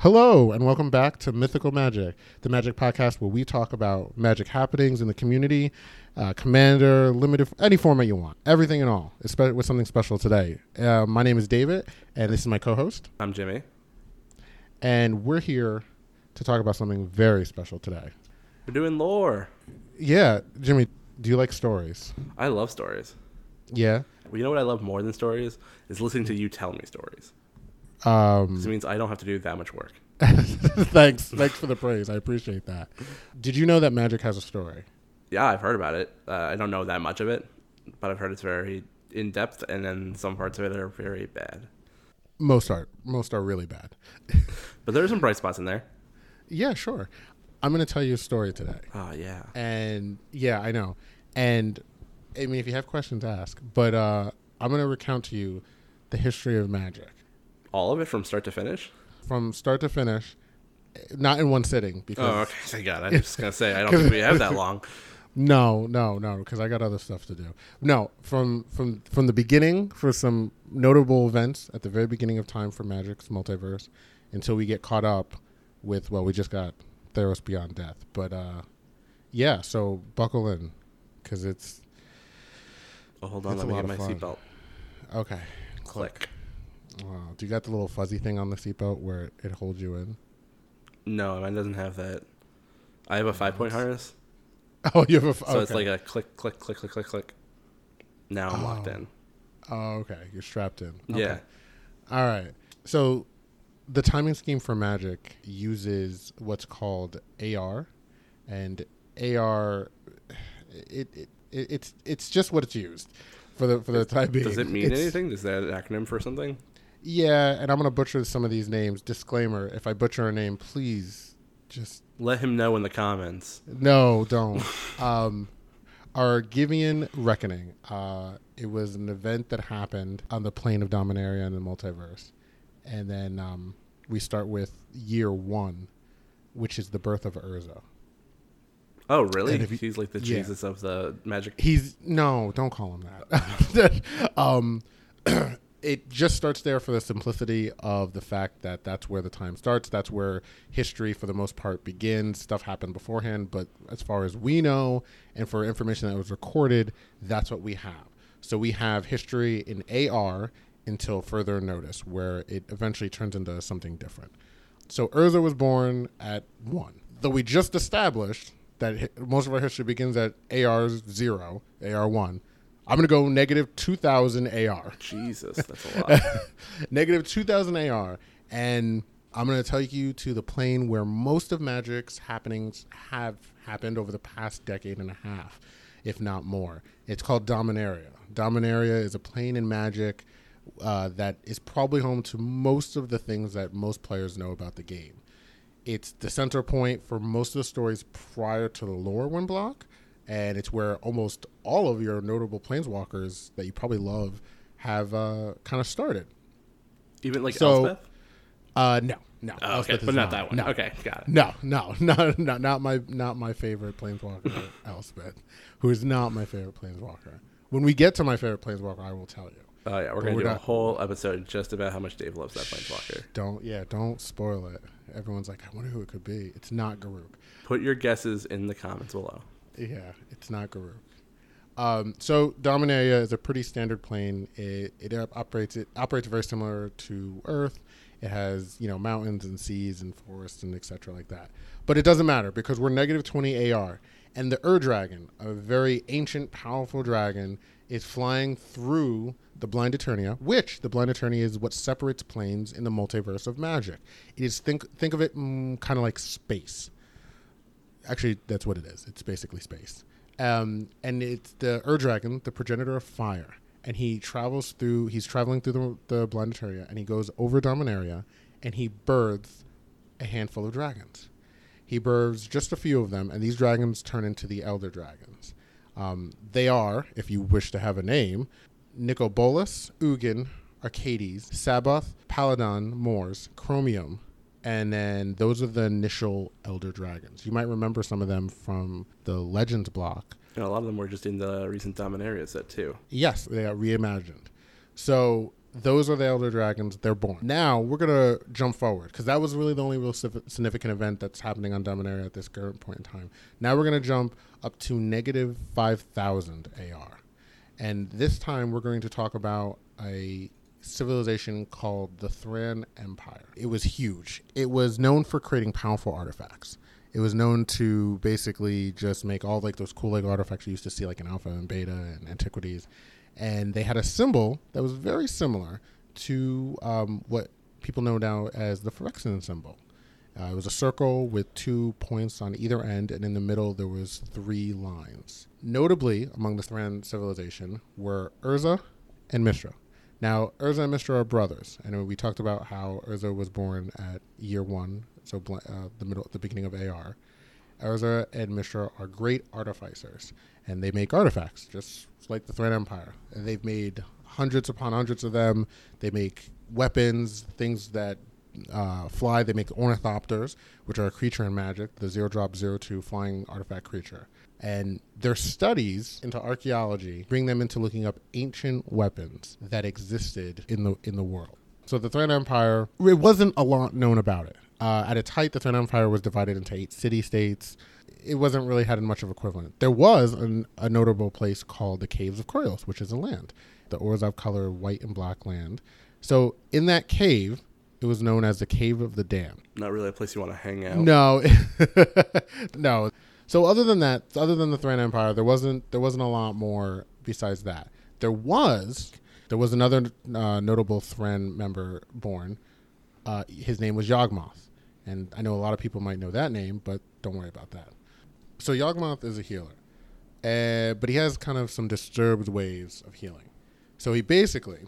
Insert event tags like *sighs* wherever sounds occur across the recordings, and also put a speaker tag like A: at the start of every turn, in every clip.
A: Hello, and welcome back to Mythical Magic, the magic podcast where we talk about magic happenings in the community, uh, commander, limited, any format you want, everything and all, especially with something special today. Uh, my name is David, and this is my co host,
B: I'm Jimmy.
A: and we're here to talk about something very special today.
B: We're doing lore.
A: Yeah, Jimmy, do you like stories?
B: I love stories.
A: Yeah.
B: Well, you know what I love more than stories is listening to you tell me stories.
A: Um,
B: it means I don't have to do that much work. *laughs*
A: thanks, thanks for the praise. I appreciate that. Did you know that magic has a story?
B: Yeah, I've heard about it. Uh, I don't know that much of it, but I've heard it's very in depth, and then some parts of it are very bad.
A: Most are, most are really bad. *laughs*
B: But there are some bright spots in there.
A: Yeah, sure. I'm going to tell you a story today.
B: Oh yeah.
A: And yeah, I know. And I mean, if you have questions, ask. But uh, I'm going to recount to you the history of magic
B: All of it from start to finish.
A: from start to finish, not in one sitting. Because
B: Oh, okay. *laughs* Thank God. I was gonna say I don't *laughs* think we have that long.
A: no, no, no, because I got other stuff to do. No, from from from the beginning for some notable events at the very beginning of time for Magic's multiverse, until we get caught up with well, we just got Theros Beyond Death. But uh, yeah, so buckle in, because it's
B: Oh, hold on.
A: It's
B: let
A: a
B: me
A: lot
B: get my seatbelt.
A: okay.
B: Click.
A: Wow. Do you got the little fuzzy thing on the seatbelt where it, holds you in?
B: No, mine doesn't have that. I have a five point harness, *laughs*
A: Oh, you have a. f-
B: so it's like a click, click, click, click, click, click. Now I'm locked
A: Oh.
B: in.
A: Oh, okay. You're strapped in.
B: Yeah.
A: All right. So, the timing scheme for Magic uses what's called AR, and AR, it, it, it it's it's just what it's used for the for the time being.
B: Does it mean
A: It's-
B: anything? Is that an acronym for something?
A: Yeah, and I'm gonna butcher some of these names. Disclaimer: If I butcher a name, please just
B: Let him know in the comments.
A: No, don't. *laughs* um, Argivian Reckoning. Uh, it was an event that happened on the plane of Dominaria in the multiverse, and then um, we start with year one, which is the birth of Urza.
B: Oh, really?
A: If you-
B: He's like the
A: yeah.
B: Jesus of the magic.
A: He's no, don't call him that. *laughs* um, *clears throat* it just starts there for the simplicity of the fact that that's where the time starts. That's where history, for the most part, begins. Stuff happened beforehand, but as far as we know, and for information that was recorded, that's what we have. So we have history in AR until further notice, where it eventually turns into something different. So Urza was born at one. Though we just established that most of our history begins at AR zero, AR one. I'm gonna go negative two thousand AR,
B: Jesus, that's a lot. *laughs*
A: negative two thousand AR, and I'm gonna take you to the plane where most of Magic's happenings have happened over the past decade and a half, if not more. It's called Dominaria. Dominaria is a plane in Magic uh, that is probably home to most of the things that most players know about the game. It's the center point for most of the stories prior to the Lorwyn block, and it's where almost all of your notable planeswalkers that you probably love have uh, kind of started.
B: Even like
A: So-
B: Elspeth?
A: Uh, no, no,
B: Oh, okay, but not that one.
A: No,
B: Okay, got it.
A: no, no, *laughs* no, no, not my not my favorite planeswalker, *laughs* Elspeth, who is not my favorite planeswalker. When we get to my favorite planeswalker, I will tell you.
B: Oh yeah, we're
A: But
B: gonna
A: we're
B: do a whole episode just about how much Dave loves that planeswalker.
A: Don't yeah, don't spoil it. Everyone's like, I wonder who it could be. It's not Garruk.
B: Put your guesses in the comments below.
A: Yeah, it's not Garruk. Um, so Dominaria is a pretty standard plane. It, it operates it operates very similar to Earth. It has you know mountains and seas and forests and etc. like that. But it doesn't matter because we're negative twenty AR, and the Ur Dragon, a very ancient, powerful dragon, is flying through the Blind Eternia, which the Blind Eternia is what separates planes in the multiverse of magic. It is think think of it mm, kind of like space actually that's what it is. It's basically space. Um, and it's the ur dragon the progenitor of fire. And he travels through he's traveling through the, the Blindateria and he goes over dominaria and he births a handful of dragons. He births just a few of them and these dragons turn into the elder dragons. Um, they are if you wish to have a name Nicol Bolas ugin Arcades Sabboth paladon moors chromium and then those are the initial elder dragons you might remember some of them from the legends block
B: And a lot of them were just in the recent Dominaria set too.
A: Yes, they are reimagined. So those are the elder dragons. They're born. Now we're gonna jump forward because that was really the only real significant event that's happening on Dominaria at this current point in time. Now we're gonna jump up to negative five thousand AR, and this time we're going to talk about a civilization called the Thran Empire. It was huge. It was known for creating powerful artifacts. It was known to basically just make all like those cool like artifacts you used to see like in Alpha and Beta and Antiquities and they had a symbol that was very similar to um, what people know now as the Phyrexian symbol. Uh, it was a circle with two points on either end, and in the middle there was three lines. Notably, among the Thran civilization were Urza and Mishra. Now, Urza and Mishra are brothers, and we talked about how Urza was born at year one, so uh, the middle, the beginning of AR. Urza and Mishra are great artificers, and they make artifacts, just like the Thran Empire. And they've made hundreds upon hundreds of them. They make weapons, things that uh, fly. They make ornithopters, which are a creature in Magic, the zero drop zero two flying artifact creature. And their studies into archaeology bring them into looking up ancient weapons that existed in the in the world. So the Thran Empire, it wasn't a lot known about it. Uh, at its height, the Thran Empire was divided into eight city states it wasn't really had much of equivalent. There was an, a notable place called the Caves of Korylos, which is a land, the Orzhov color white and black land. So in that cave, it was known as the Cave of the Dam.
B: Not really a place you want to hang out.
A: No, *laughs* no. So other than that, other than the Thran Empire, there wasn't there wasn't a lot more besides that. There was there was another uh, notable Thran member born. Uh, his name was Yawgmoth, and I know a lot of people might know that name, but don't worry about that so Yawgmoth is a healer, uh, but he has kind of some disturbed ways of healing. So he basically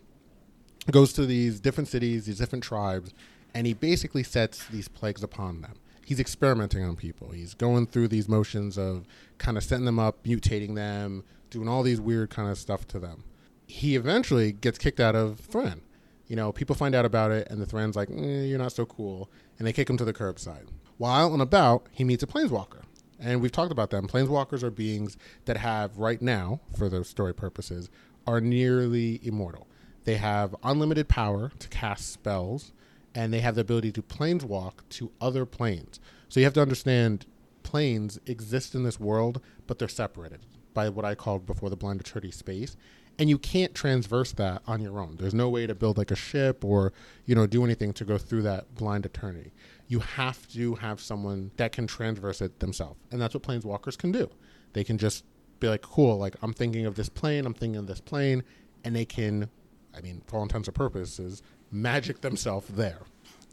A: goes to these different cities, these different tribes, and he basically sets these plagues upon them. He's experimenting on people. He's going through these motions of kind of setting them up, mutating them, doing all these weird kind of stuff to them. He eventually gets kicked out of Thran. You know, people find out about it, and the Thran's like, eh, "You're not so cool," and they kick him to the curbside. While and about, he meets a planeswalker and we've talked about them. Planeswalkers are beings that have right now, for the story purposes, are nearly immortal. They have unlimited power to cast spells, and they have the ability to planeswalk to other planes. So you have to understand planes exist in this world, but they're separated by what I called before the blind eternity space. And you can't transverse that on your own. There's no way to build like a ship or, you know, do anything to go through that blind eternity you have to have someone that can transverse it themselves. And that's what planeswalkers can do. They can just be like, cool, like I'm thinking of this plane, I'm thinking of this plane, and they can, I mean, for all intents and purposes, magic themselves there.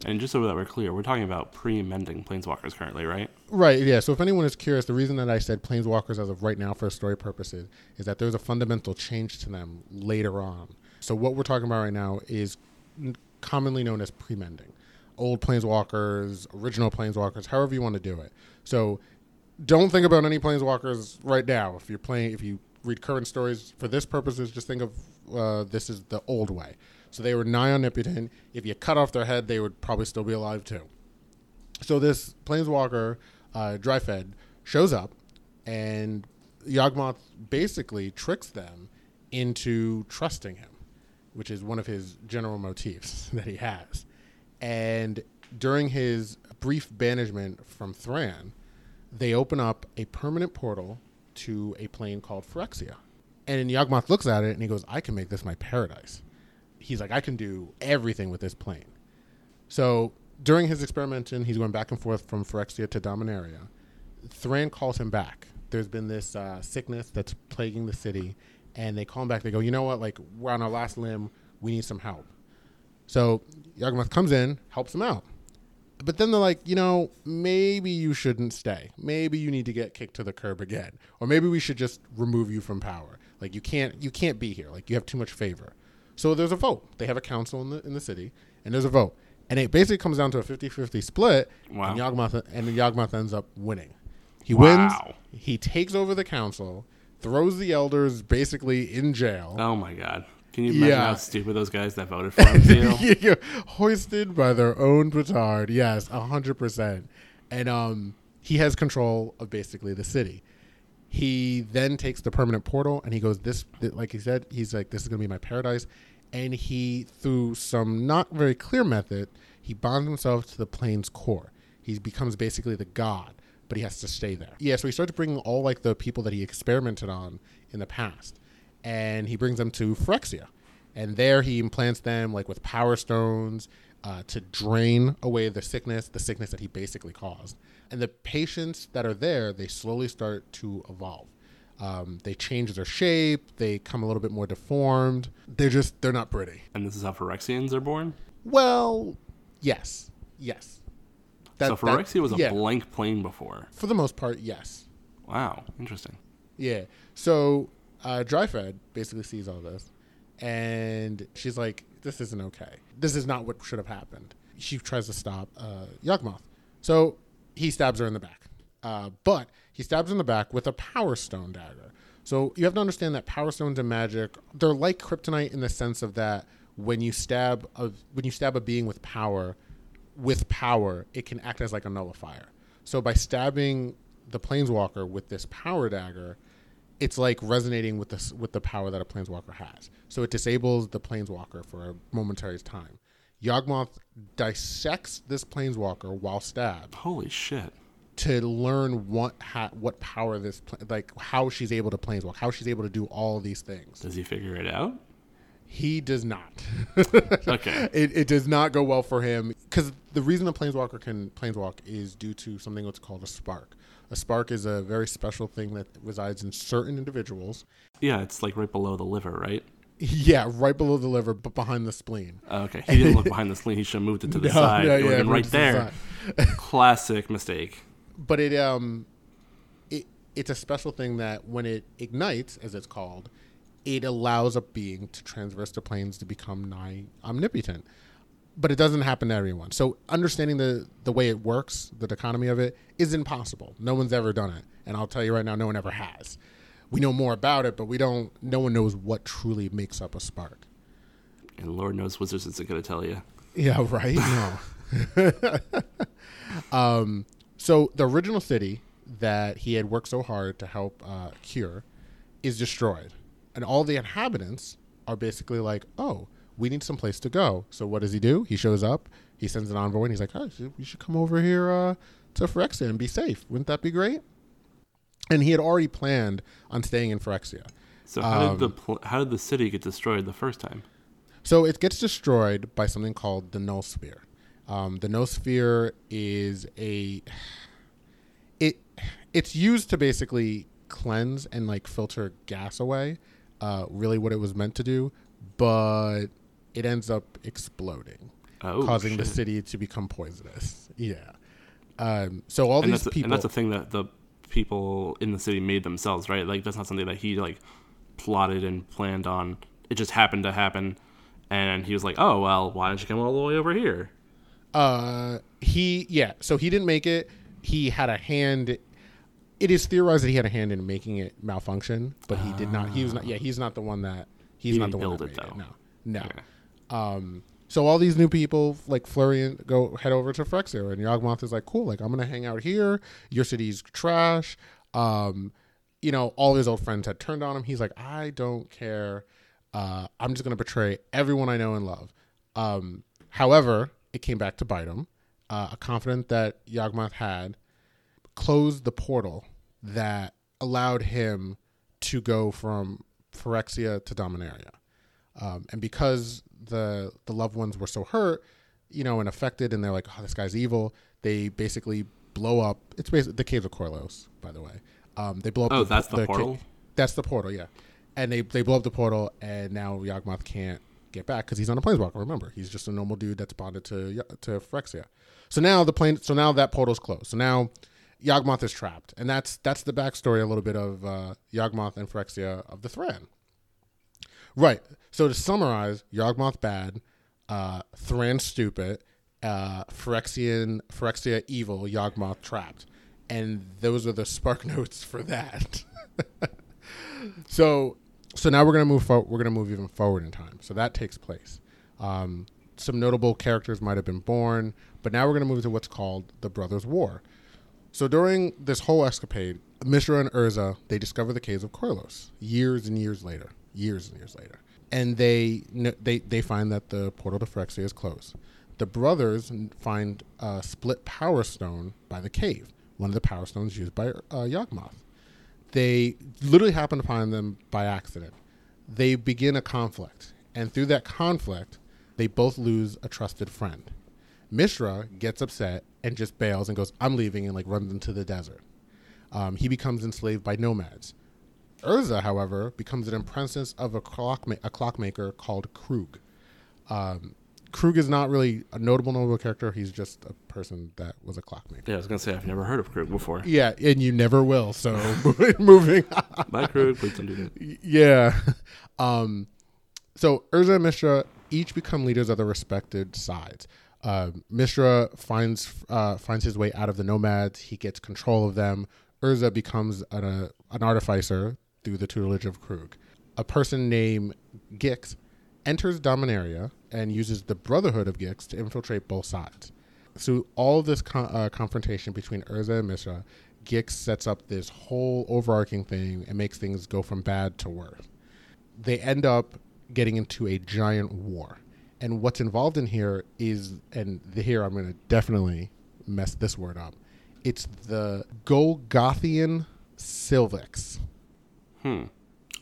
B: And just so that we're clear, we're talking about pre-mending planeswalkers currently, right?
A: Right. Yeah. So if anyone is curious, the reason that I said planeswalkers as of right now for story purposes is that there's a fundamental change to them later on. So what we're talking about right now is commonly known as pre-mending old planeswalkers, original planeswalkers, however you want to do it. So don't think about any planeswalkers right now. If you're playing, if you read current stories for this purposes, just think of uh, this is the old way. So they were nigh omnipotent. If you cut off their head, they would probably still be alive too. So this planeswalker, uh, Dyfed, shows up, and Yawgmoth basically tricks them into trusting him, which is one of his general motifs *laughs* that he has. And during his brief banishment from Thran, they open up a permanent portal to a plane called Phyrexia. And Yawgmoth looks at it and he goes, I can make this my paradise. He's like, I can do everything with this plane. So during his experimentation, he's going back and forth from Phyrexia to Dominaria. Thran calls him back. There's been this uh, sickness that's plaguing the city, and they call him back. They go, you know what? Like, we're on our last limb. We need some help. So Yawgmoth comes in, helps him out. But then they're like, you know, maybe you shouldn't stay. Maybe you need to get kicked to the curb again, or maybe we should just remove you from power. Like you can't, you can't be here. Like you have too much favor. So there's a vote. They have a council in the in the city, and there's a vote, and it basically comes down to a 50-50 split. Wow. And Yawgmoth and Yawgmoth ends up winning. He wow. wins. He takes over the council, throws the elders basically in jail.
B: Oh my god. Can you imagine yeah. how stupid those guys that voted for him *laughs* feel? *laughs*
A: Hoisted by their own petard. Yes, hundred percent. And um, he has control of basically the city. He then takes the permanent portal and he goes, "This, like he said, he's like, this is gonna be my paradise." and he, through some not very clear method, he bonds himself to the plane's core. He becomes basically the god, but he has to stay there. Yeah, so he starts bringing all like the people that he experimented on in the past, and he brings them to Phyrexia, and there he implants them like with power stones uh, to drain away the sickness, the sickness that he basically caused. And the patients that are there, they slowly start to evolve. Um, they change their shape. They come a little bit more deformed. They're just they're not pretty.
B: And this is how Phyrexians are born.
A: Well, yes, yes.
B: so
A: that-
B: Phyrexia was a
A: yeah.
B: blank plane before.
A: For the most part, yes.
B: Wow, interesting.
A: Yeah. So uh, Dyfed basically sees all this, and she's like, "This isn't okay. This is not what should have happened." She tries to stop uh, Yawgmoth, so he stabs her in the back. Uh, but he stabs her in the back with a Power Stone dagger. So you have to understand that Power Stones and Magic, they're like Kryptonite in the sense of that when you stab a when you stab a being with power, with power, it can act as like a nullifier. So by stabbing the planeswalker with this power dagger, it's like resonating with this with the power that a planeswalker has. So it disables the planeswalker for a momentary time. Yawgmoth dissects this planeswalker while stabbed
B: Holy shit.
A: to learn what ha- what power this pla- like how she's able to planeswalk, how she's able to do all these things.
B: Does he figure it out?
A: He does not. *laughs*
B: Okay.
A: it, it does not go well for him because the reason a planeswalker can planeswalk is due to something that's called a spark. A spark is a very special thing that resides in certain individuals.
B: Yeah, it's like right below the liver, right?
A: Yeah, right below the liver, but behind the spleen.
B: Oh, okay. He didn't look behind the spleen. He should have moved it to the *laughs*
A: No,
B: side.
A: no,
B: it would
A: yeah,
B: have been right
A: to the
B: there. *laughs* Classic mistake.
A: But it um, it it's a special thing that when it ignites, as it's called, it allows a being to transverse the planes to become nigh omnipotent. But it doesn't happen to everyone. So understanding the the way it works, the economy of it, is impossible. No one's ever done it, and I'll tell you right now, no one ever has. We know more about it, but we don't. No one knows what truly makes up a spark.
B: And Lord knows Wizards isn't going to tell you.
A: Yeah, right. *laughs* No. *laughs* um, so the original city that he had worked so hard to help uh, cure is destroyed, and all the inhabitants are basically like, "Oh, we need some place to go." So what does he do? He shows up. He sends an envoy, and he's like, "Oh, we should come over here uh, to Phyrexia and be safe. Wouldn't that be great?" And he had already planned on staying in Phyrexia.
B: So how
A: Um,
B: did the pl- how did the city get destroyed the first time?
A: So it gets destroyed by something called the null sphere. Um, the null sphere is a it it's used to basically cleanse and like filter gas away. Uh, really, what it was meant to do, but it ends up exploding,
B: Oh,
A: causing the city to become poisonous. Yeah. Um, so all
B: and
A: these people,
B: and that's a thing that the people in the city made themselves, right? Like that's not something that he like plotted and planned on. It just happened to happen, and he was like, "Oh well, why don't you come all the way over here?"
A: Uh, he yeah. So he didn't make it. He had a hand. It is theorized that he had a hand in making it malfunction, but he did not. He was not. Yeah, he's not the one that. He's
B: He
A: not the one that
B: build it,
A: made
B: though.
A: No, no.
B: Okay.
A: Um. So all these new people like Florian go head over to Phyrexia, and Yawgmoth is like, "Cool, like I'm gonna hang out here. Your city's trash." Um, you know, all his old friends had turned on him. He's like, "I don't care. Uh, I'm just gonna betray everyone I know and love." Um, however, it came back to bite him. Uh, a confidant that Yawgmoth had closed the portal that allowed him to go from Phyrexia to Dominaria. Um, and because the the loved ones were so hurt, you know, and affected, and they're like, "Oh, this guy's evil." They basically blow up. It's basically the caves of Corlos, by the way. Um, they blow up.
B: Oh, that's the
A: ca-
B: portal?
A: that's the portal, yeah. And they they blow up the portal, and now Yawgmoth can't get back because he's on a planeswalker. Remember, he's just a normal dude that's bonded to to Phyrexia. So now the plane. So now that portal's closed. So now Yawgmoth is trapped, and that's that's the backstory a little bit of uh, Yawgmoth and Phyrexia of the Thran. Right. So to summarize, Yawgmoth bad, uh, Thran stupid, uh, Phyrexian Phyrexia evil, Yawgmoth trapped, and those are the spark *laughs* notes for that. *laughs* so so now we're gonna move forward. We're gonna move even forward in time. So that takes place. Um, some notable characters might have been born, but now we're gonna move to what's called the Brothers' War. So during this whole escapade, Mishra and Urza they discover the caves of Corlos years and years later. Years and years later. and they they they find that the portal to Phyrexia is closed. The brothers find a split power stone by the cave, one of the power stones used by uh. They literally happen upon them by accident. They begin a conflict, and through that conflict, they both lose a trusted friend. Mishra gets upset and just bails and goes, "I'm leaving," and like runs into the desert. Um, he becomes enslaved by nomads. Urza, however, becomes an apprentice of a, clockma- a clockmaker called Krug. Um, Krug is not really a notable, notable character. He's just a person that was a clockmaker.
B: Yeah, I was gonna say I've never heard of Krug before.
A: Yeah, and you never will. So *laughs* moving.
B: Bye, Krug. Please don't do that.
A: yeah. *laughs* Um, so Urza and Mishra each become leaders of their respected sides. Uh, Mishra finds uh, finds his way out of the nomads. He gets control of them. Urza becomes an, uh, an artificer through the tutelage of Krug. A person named Gix enters Dominaria and uses the Brotherhood of Gix to infiltrate both sides. So all this con- uh, confrontation between Urza and Mishra, Gix sets up this whole overarching thing and makes things go from bad to worse. They end up getting into a giant war. And what's involved in here is, and here I'm going to definitely mess this word up. It's the Golgothian Silvex.
B: Hmm.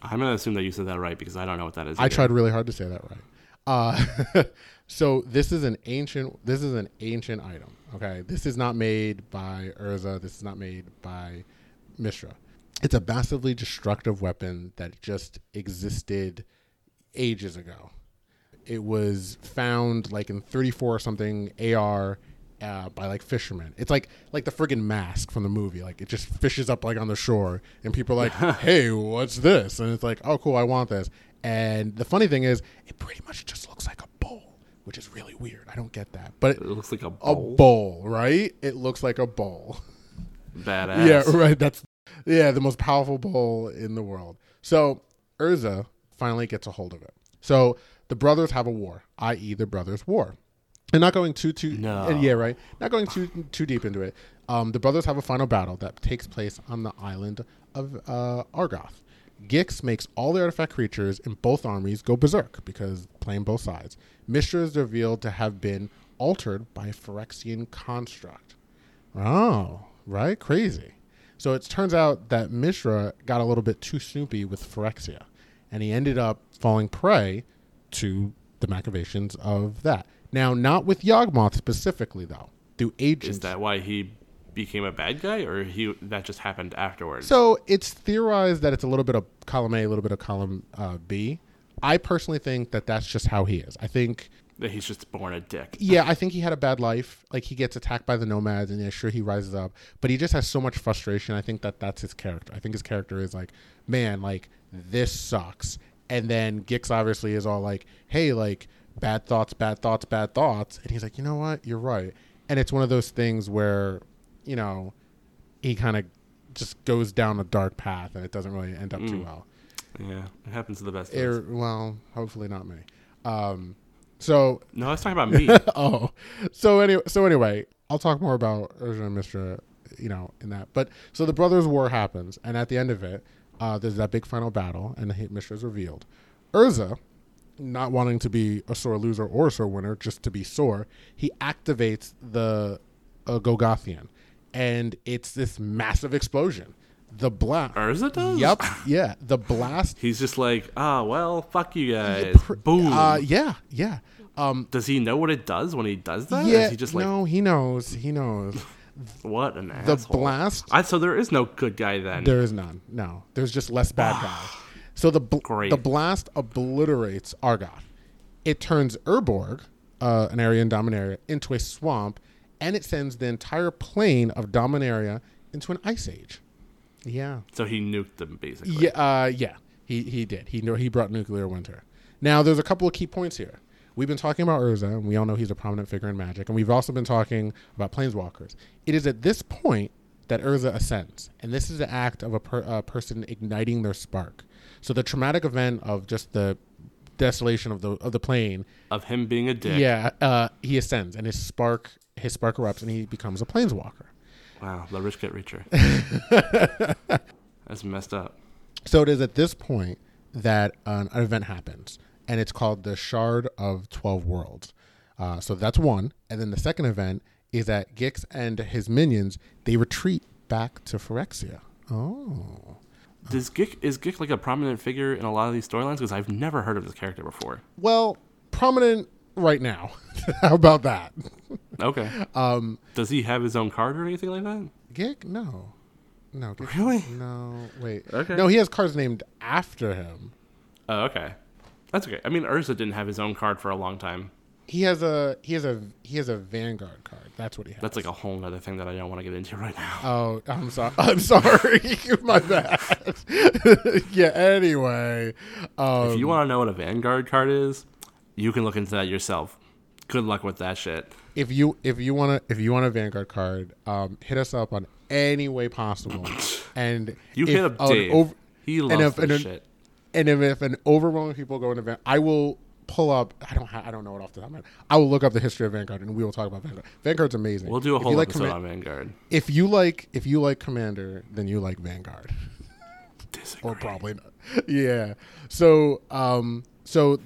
B: I'm gonna assume that you said that right because I don't know what that is.
A: I
B: either.
A: tried really hard to say that right. Uh, *laughs* so this is an ancient. This is an ancient item. Okay, this is not made by Urza. This is not made by Mishra. It's a massively destructive weapon that just existed ages ago. It was found like in 34 or something AR uh, by like fishermen. It's like like the friggin' mask from the movie. Like it just fishes up like on the shore, and people are like, *laughs* "Hey, what's this?" And it's like, "Oh, cool, I want this." And the funny thing is, it pretty much just looks like a bowl, which is really weird. I don't get that, but
B: It looks like a bowl.
A: a
B: bowl.
A: bowl, right? It looks like a bowl.
B: Badass.
A: Yeah, right. That's yeah, the most powerful bowl in the world. So Urza finally gets a hold of it. So the brothers have a war, i.e., the brothers' war. And not going too too
B: No.
A: and yeah, right. Not going too too deep into it. Um, the brothers have a final battle that takes place on the island of uh, Argoth. Gix makes all the artifact creatures in both armies go berserk because playing both sides. Mishra is revealed to have been altered by a Phyrexian construct. Oh, right? Crazy. So it turns out that Mishra got a little bit too snoopy with Phyrexia, and he ended up falling prey to the machinations of that. Now, not with Yawgmoth specifically, though. Through agents.
B: Is that why he became a bad guy, or he that just happened afterwards?
A: So it's theorized that it's a little bit of column A, a little bit of column uh, B. I personally think that that's just how he is. I think
B: that he's just born a dick.
A: yeah, I think he had a bad life. Like he gets attacked by the nomads, and yeah, sure he rises up, but he just has so much frustration. I think that that's his character. I think his character is like, man, like this sucks. And then Gix obviously is all like, hey, like bad thoughts, bad thoughts, bad thoughts, and he's like, you know what, you're right. And it's one of those things where, you know, he kind of just goes down a dark path, and it doesn't really end up too
B: Mm.
A: well.
B: Yeah, it happens to the best. of
A: Er,
B: us.
A: well, hopefully not me. Um, so
B: No, let's talk about me. *laughs*
A: oh, so anyway, so anyway, I'll talk more about Urza and Mishra, you know, in that. But so the brothers' war happens, and at the end of it, uh, there's that big final battle, and the Mishra is revealed. Urza, not wanting to be a sore loser or a sore winner, just to be sore, he activates the uh, Golgothian, and it's this massive explosion. The blast.
B: Urza does.
A: Yep. Yeah. The blast.
B: He's just like, ah, well, fuck you guys.
A: pr-
B: Boom.
A: Uh, yeah. Yeah. Um,
B: does he know what it does when he does that? Or
A: yeah.
B: Is he just like,
A: no, he knows. He knows. *laughs*
B: what an
A: the
B: asshole?
A: blast
B: I, so there is no good guy then.
A: there is none no there's just less bad guys so the bl-
B: Great.
A: the blast obliterates argoth it turns urborg uh, an area in dominaria into a swamp and it sends the entire plain of dominaria into an ice age yeah
B: so he nuked them basically.
A: yeah uh, yeah he, he did he he brought nuclear winter now there's a couple of key points here We've been talking about Urza, and we all know he's a prominent figure in Magic, and we've also been talking about Planeswalkers. It is at this point that Urza ascends, and this is the act of a per, uh, person igniting their spark. So the traumatic event of just the desolation of the of the plane,
B: Of him being a dick.
A: yeah, uh, he ascends, and his spark his spark erupts, and he becomes a Planeswalker.
B: Wow, the rich get richer. *laughs* That's messed up.
A: So it is at this point that an, an event happens. and it's called the Shard of Twelve Worlds. Uh, so that's one, and then the second event is that Gix and his minions they retreat back to Phyrexia. Oh,
B: Does Gick is Gick like a prominent figure in a lot of these storylines? Because I've never heard of this character before.
A: well, prominent right now. *laughs* How about that?
B: Okay.
A: Um,
B: Does he have his own card or anything like that?
A: Gig? No, no. Gig-
B: Really?
A: No. Wait.
B: Okay.
A: No, he has cards named after him.
B: Oh, okay. That's okay. I mean, Urza didn't have his own card for a long time.
A: He has a he has a he has a Vanguard card. That's what he has.
B: That's like a whole other thing that I don't want to get into right now.
A: Oh, I'm sorry. *laughs* I'm sorry. *laughs* My bad. *laughs* yeah. Anyway, um,
B: if you want to know what a Vanguard card is, you can look into that yourself. Good luck with that shit.
A: if you if you want to if you want a Vanguard card, um, hit us up on any way possible. And
B: You
A: if
B: hit up
A: an
B: Dave.
A: over-
B: he
A: and
B: loves
A: if- and if-
B: shit.
A: and if, if an overwhelming people go into Van, I will pull up. I don't ha- I don't know it off the top of my head. I will look up the history of Vanguard and we will talk about Vanguard. Vanguard's amazing.
B: We'll do a whole
A: like
B: episode
A: Command-
B: on Vanguard.
A: If you like if you like Commander, then you like Vanguard. *laughs*
B: Disagree.
A: or probably not. Yeah. So um so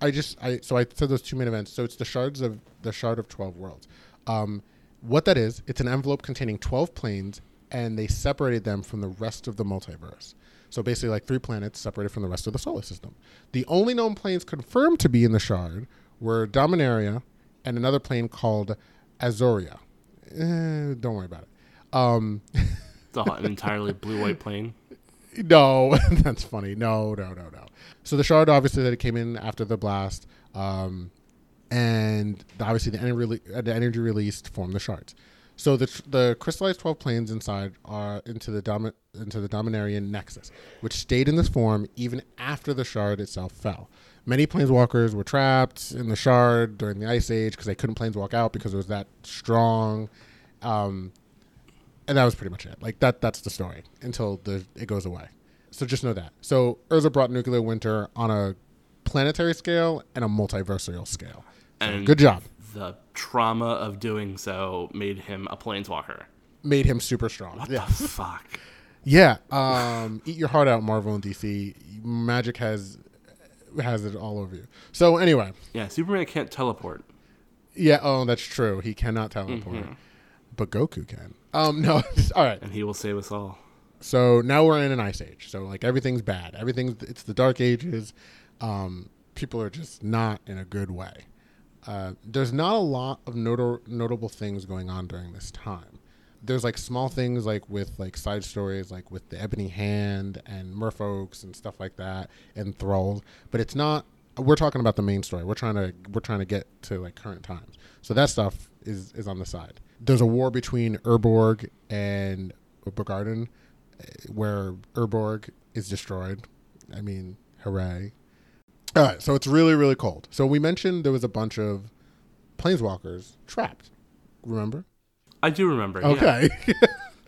A: I just I so I said those two main events. So it's the shards of the shard of twelve worlds. Um what that is, it's an envelope containing twelve planes and they separated them from the rest of the multiverse. So basically like three planets separated from the rest of the solar system. The only known planes confirmed to be in the shard were Dominaria and another plane called Azoria. Eh, don't worry about it. Um *laughs*
B: It's an entirely blue-white plane.
A: no, *laughs* that's funny. No, no, no, no. So the shard obviously that it came in after the blast, um, and obviously the energy the energy released formed the shards. So the the crystallized twelve planes inside are into the domi- into the Dominarian nexus, which stayed in this form even after the shard itself fell. Many planeswalkers were trapped in the shard during the Ice Age because they couldn't planeswalk out because it was that strong. Um, and that was pretty much it. Like that that's the story until the it goes away. So just know that. So Urza brought nuclear winter on a planetary scale and a multiversal scale. So
B: And
A: good job.
B: The trauma of doing so made him a planeswalker.
A: Made him super strong.
B: What
A: Yeah.
B: the fuck? *laughs*
A: Yeah. *laughs* Um, eat your heart out, Marvel and DC. Magic has has it all over you. So anyway,
B: Yeah, Superman can't teleport.
A: yeah. Oh, that's true. He cannot teleport, but Goku can. Um, no. *laughs* all right.
B: and he will save us all.
A: So now we're in an ice age. So like everything's bad. Everything's it's the dark ages. Um, people are just not in a good way. Uh, there's not a lot of not- notable things going on during this time. There's like small things like with like side stories like with the Ebony Hand and Merfolks and stuff like that and Thralls, but it's not. We're talking about the main story. We're trying to we're trying to get to like current times. So that stuff is is on the side. There's a war between Urborg and Bogarden, eh, where Urborg is destroyed. I mean, hooray! All right, so it's really really cold. So we mentioned there was a bunch of planeswalkers trapped. Remember?
B: I do remember. Yeah.
A: Okay.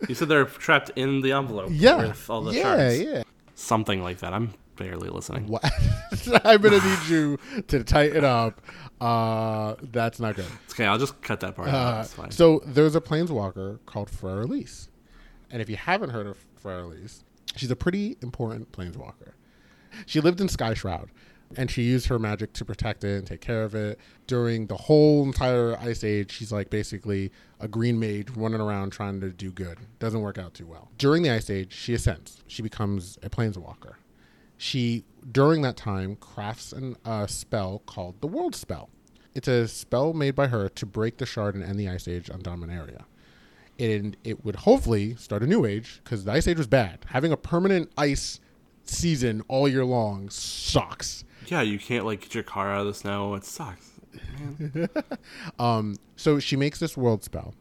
B: You said they're trapped in the envelope
A: yeah.
B: with all the
A: yeah,
B: shards.
A: yeah.
B: Something like that. I'm barely listening.
A: What? *laughs* I'm gonna need you to tighten up. Uh, that's not good.
B: It's okay, I'll just cut that part out.
A: Uh,
B: It's fine.
A: so there's a planeswalker called Freyalise. And if you haven't heard of Freyalise, she's a pretty important planeswalker. She lived in Sky Shroud, and she used her magic to protect it and take care of it. During the whole entire Ice Age, she's like basically a green mage running around trying to do good. Doesn't work out too well. During the Ice Age, she ascends. She becomes a planeswalker. She, during that time, crafts a spell called the World Spell. It's a spell made by her to break the shard and end the Ice Age on Dominaria. And it would hopefully start a new age because the Ice Age was bad. Having a permanent ice season all year long sucks.
B: Yeah, you can't like get your car out of the snow. It sucks. *laughs*
A: Um, so she makes this world spell,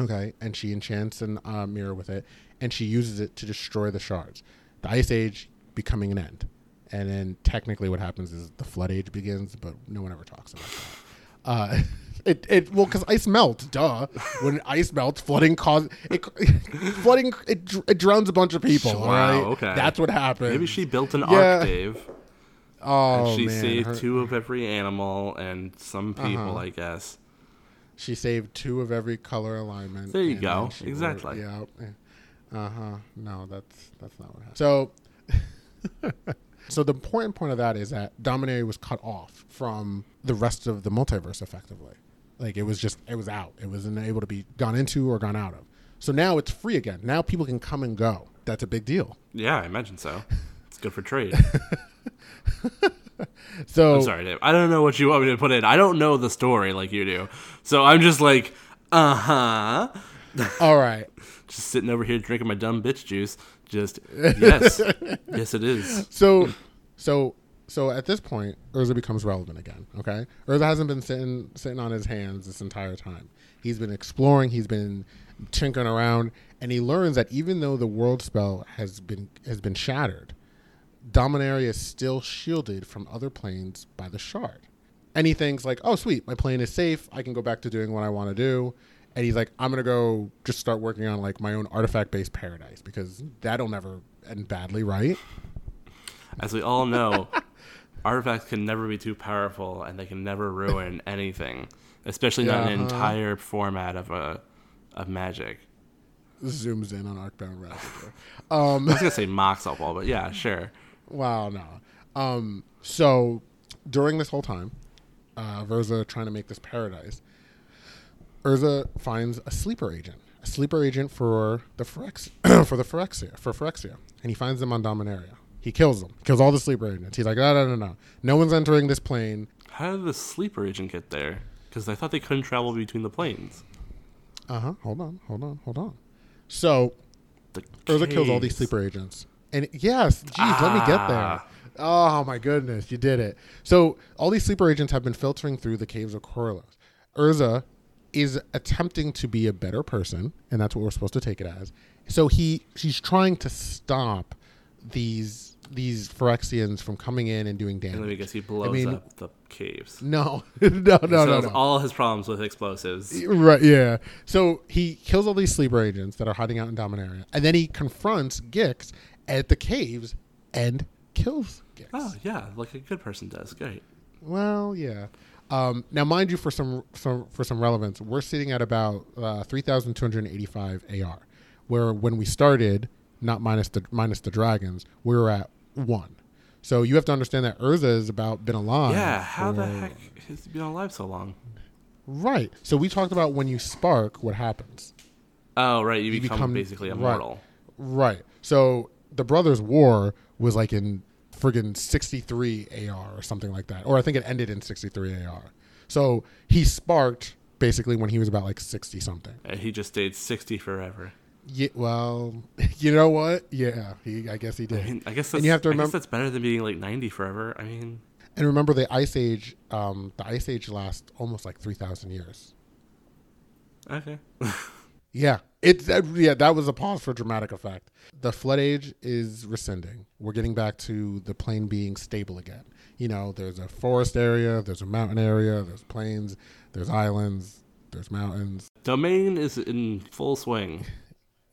A: okay, and she enchants an uh, mirror with it, and she uses it to destroy the shards. The Ice Age becoming an end, and then technically what happens is the Flood Age begins, but no one ever talks about that. Uh, *laughs* it it well because ice melts, duh. When ice melts, flooding cause it, *laughs* flooding it, it drowns a bunch of people.
B: Wow,
A: right?
B: okay.
A: that's what happens.
B: Maybe she built an
A: Yeah.
B: arcade.
A: Oh
B: and she
A: man,
B: saved
A: her-
B: two of every animal and some people,
A: Uh-huh.
B: I guess.
A: She saved two of every color alignment.
B: There you go. Exactly.
A: wrote- yeah. Uh huh. No, that's that's not what happened. So, *laughs* So the important point of that is that Dominaria was cut off from the rest of the multiverse effectively. Like it was just it was out. It wasn't able to be gone into or gone out of. So now it's free again. Now people can come and go. That's a big deal.
B: Yeah, I imagine so. *laughs* It's good for trade. *laughs*
A: So
B: I'm sorry, Dave. I don't know what you want me to put in. I don't know the story like you do. So I'm just like, uh huh. *laughs*
A: all right.
B: Just sitting over here drinking my dumb bitch juice. Just, yes. *laughs* yes, it is.
A: So so so at this point, Urza becomes relevant again. Okay, Urza hasn't been sitting sitting on his hands this entire time. He's been exploring. He's been tinkering around, and he learns that even though the world spell has been has been shattered, Dominaria is still shielded from other planes by the shard. And he thinks like, "Oh, sweet, my plane is safe. I can go back to doing what I want to do." And he's like, "I'm gonna go just start working on like my own artifact-based paradise because that'll never end badly, right?"
B: As we all know, *laughs* artifacts can never be too powerful and they can never ruin *laughs* anything, especially not an
A: Uh-huh.
B: entire format of a of magic.
A: Zooms in on Arcbound Ravager. *laughs*
B: I was gonna say Mox Opal, but yeah, sure.
A: Wow, no. Um, so during this whole time, uh, Verza trying to make this paradise, Urza finds a sleeper agent, a sleeper agent for the Phyrex- *clears throat* for the Phyrexia, for Phyrexia, and he finds them on Dominaria. He kills them, kills all the sleeper agents. He's like, no, no, no, no, no one's entering this plane.
B: How did the sleeper agent get there? Because I thought they couldn't travel between the planes.
A: Uh huh. Hold on, hold on, hold on. So
B: The
A: Urza kills all these sleeper agents. And yes, geez, let me get there.
B: Ah.
A: Oh my goodness, you did it. So all these sleeper agents have been filtering through the caves of Corlos. Urza is attempting to be a better person, and that's what we're supposed to take it as. So he she's trying to stop these these Phyrexians from coming in and doing damage.
B: And then I guess he blows
A: mean-
B: up the caves. *laughs* *laughs*
A: No, no, no, no, no.
B: all his problems with explosives.
A: Right, yeah. So he kills all these sleeper agents that are hiding out in Dominaria, and then he confronts Gix at the caves and kills Gix.
B: Oh yeah, like a good person does. Great.
A: Well, yeah. Um, now, mind you, for some, some for some relevance, we're sitting at about uh, three thousand two hundred eighty-five AR, where when we started, not minus the minus the dragons, we were at one. So you have to understand that Urza has about been alive.
B: Yeah, how the heck has he been alive so long?
A: Right. So we talked about when you spark, what happens.
B: Oh right, you, become,
A: become-
B: basically
A: right.
B: immortal.
A: Right. So the Brothers' War was like in friggin' 63 AR or something like that. Or I think it ended in 63 AR. So he sparked basically when he was about like 60 something.
B: And he just stayed sixty forever.
A: Yeah, well, *laughs* you know what? Yeah, he, I guess he did.
B: I mean, I guess that's,
A: and you have to remember,
B: that's better than being like ninety forever. I mean,
A: and remember the Ice Age. Um, the Ice Age lasts almost like 3,000 years.
B: okay. *laughs*
A: Yeah, it that, yeah that was a pause for dramatic effect. The flood age is rescinding. We're getting back to the plane being stable again. You know, there's a forest area, there's a mountain area, there's plains, there's islands, there's mountains.
B: Domain is in full swing.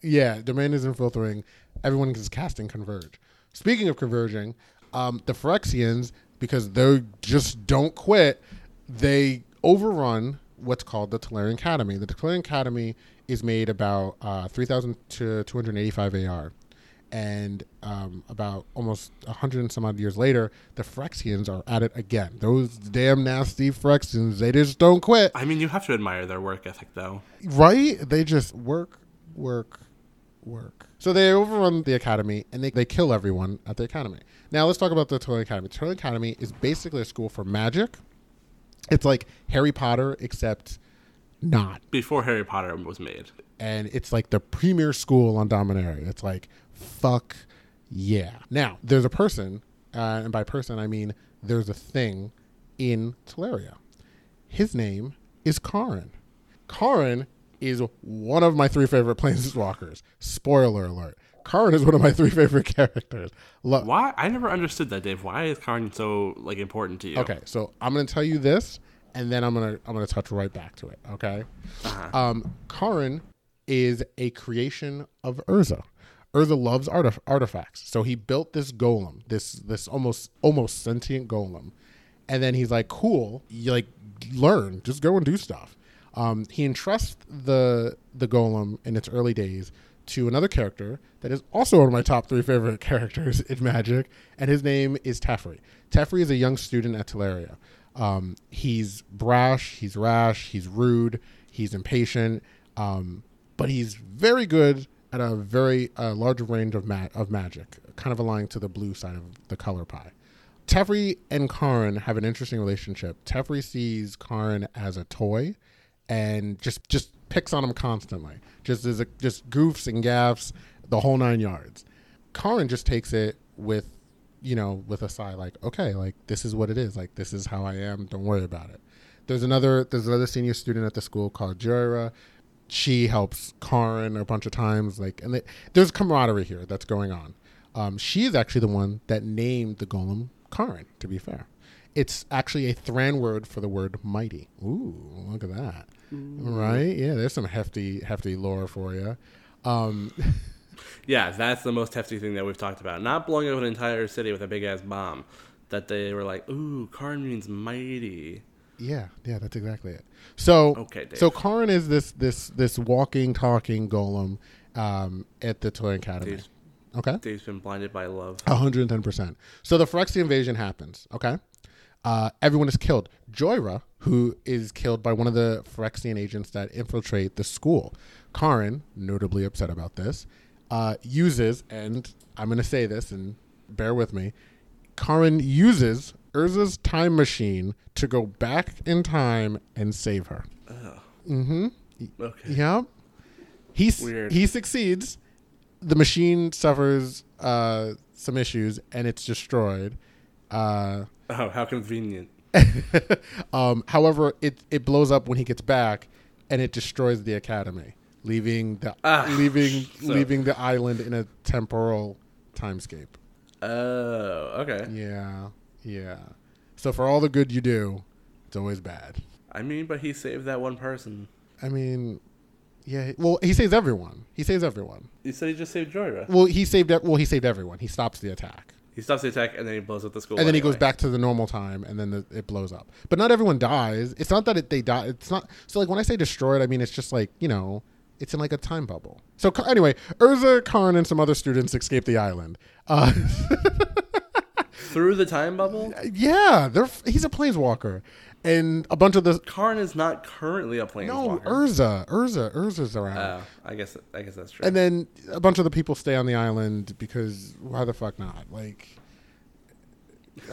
A: Yeah, domain is infiltrating. Everyone is casting converge. Speaking of converging, um, the Phyrexians, because they just don't quit, they overrun what's called the Tolarian Academy. The Tolarian Academy is made about uh, 3,000 to 285 AR. And um, about almost 100 and some odd years later, the Phyrexians are at it again. Those damn nasty Phyrexians, they just don't quit.
B: I mean, you have to admire their work ethic, though.
A: Right? They just work, work, work. So they overrun the academy and they, they kill everyone at the academy. Now let's talk about the Turtle Academy. Turtle Academy is basically a school for magic. It's like Harry Potter, except not.
B: Before Harry Potter was made.
A: And it's like the premier school on Dominaria. It's like, fuck yeah. Now, there's a person, uh, and by person I mean there's a thing in Tolaria. His name is Karn. Karn is one of my three favorite *laughs* planeswalkers. Spoiler alert. Karn is one of my *laughs* three favorite characters. Look,
B: Why? I never understood that, Dave. Why is Karn so like important to you?
A: okay, so I'm gonna tell you this, and then I'm gonna I'm gonna touch right back to it. Okay.
B: Uh-huh.
A: Um, Karn is a creation of Urza. Urza loves artif- artifacts, so he built this golem, this this almost almost sentient golem, and then he's like, "Cool, you like learn, just go and do stuff." Um, he entrusts the the golem in its early days to another character that is also one of my top three favorite *laughs* characters in Magic, and his name is Teferi. Teferi is a young student at Tolaria. Um, he's brash, he's rash, he's rude, he's impatient, um, but he's very good at a very uh, large range of ma- of magic, kind of aligning to the blue side of the color pie. Teferi and Karn have an interesting relationship. Teferi sees Karn as a toy, and just just picks on him constantly. Just as a, just goofs and gaffs, the whole nine yards. Karn just takes it with, you know, with a sigh, like, okay, like this is what it is. Like this is how I am. Don't worry about it. There's another there's another senior student at the school called Jhoira. She helps Karn a bunch of times. Like, and they, there's camaraderie here that's going on. Um, she is actually the one that named the golem Karn. To be fair, it's actually a Thran word for the word mighty. Ooh, look at that! Right? Yeah, there's some hefty, hefty lore for you. Um, *laughs*
B: Yeah, that's the most hefty thing that we've talked about. Not blowing up an entire city with a big ass bomb. That they were like, ooh, Karn means mighty.
A: yeah, yeah, that's exactly it. So,
B: Okay, Dave.
A: so Karn is this this this walking, talking golem um, at the Toy Academy.
B: Dave's,
A: Okay.
B: Dave's been blinded by love.
A: 110%. So the Phyrexia invasion happens, okay? Uh, everyone is killed. Jhoira, who is killed by one of the Phyrexian agents that infiltrate the school. Karn, notably upset about this, uh, uses, and I'm going to say this and bear with me, Karn uses Urza's time machine to go back in time and save her. Oh. Mm-hmm.
B: Okay.
A: Yep. He
B: Weird.
A: he succeeds. The machine suffers uh, some issues and it's destroyed. Uh,
B: Oh, how convenient. *laughs*
A: um, however, it it blows up when he gets back, and it destroys the academy, leaving the
B: Ah,
A: leaving
B: so-
A: leaving the island in a temporal timescape.
B: Oh, okay.
A: Yeah, yeah. So for all the good you do, it's always bad.
B: I mean, but he saved that one person.
A: I mean, yeah. Well, he saves everyone. He saves everyone.
B: You said he just saved Jhoira.
A: Well, he saved. Well, he saved everyone. He stops the attack.
B: He stops the attack and then he blows up the school.
A: and then he goes back to the normal time, and then the, it blows up. But not everyone dies. It's not that it, they die. It's not. So like when I say destroyed, I mean it's just like you know, it's in like a time bubble. So anyway, Urza, Karn, and some other students escape the island. Uh, *laughs*
B: through the time bubble.
A: yeah, they're he's a planeswalker, and a bunch of the
B: Karn is not currently a planeswalker. no.
A: Urza, Urza, Urza's around.
B: Oh, I guess I guess that's true.
A: and then a bunch of the people stay on the island because why the fuck not? Like,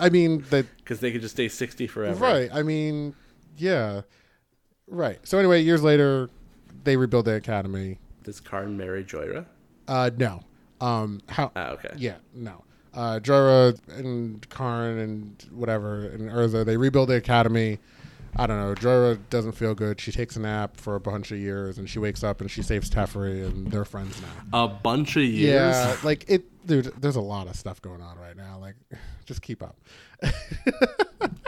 A: I mean that *laughs*
B: Because they could just stay sixty forever.
A: Right. I mean, yeah. Right. So anyway, years later, they rebuild the academy.
B: Does Karn marry Jhoira?
A: Uh, no. Um, how?
B: Ah, okay.
A: Yeah, no. Uh, Jhoira and Karn and whatever and Urza, they rebuild the academy. I don't know. Jhoira doesn't feel good. She takes a nap for a bunch of years, and she wakes up and she saves Teferi, and they're friends now.
B: A bunch of years.
A: Yeah, *laughs* like it, dude. There's a lot of stuff going on right now. Like, *sighs* just keep up. *laughs*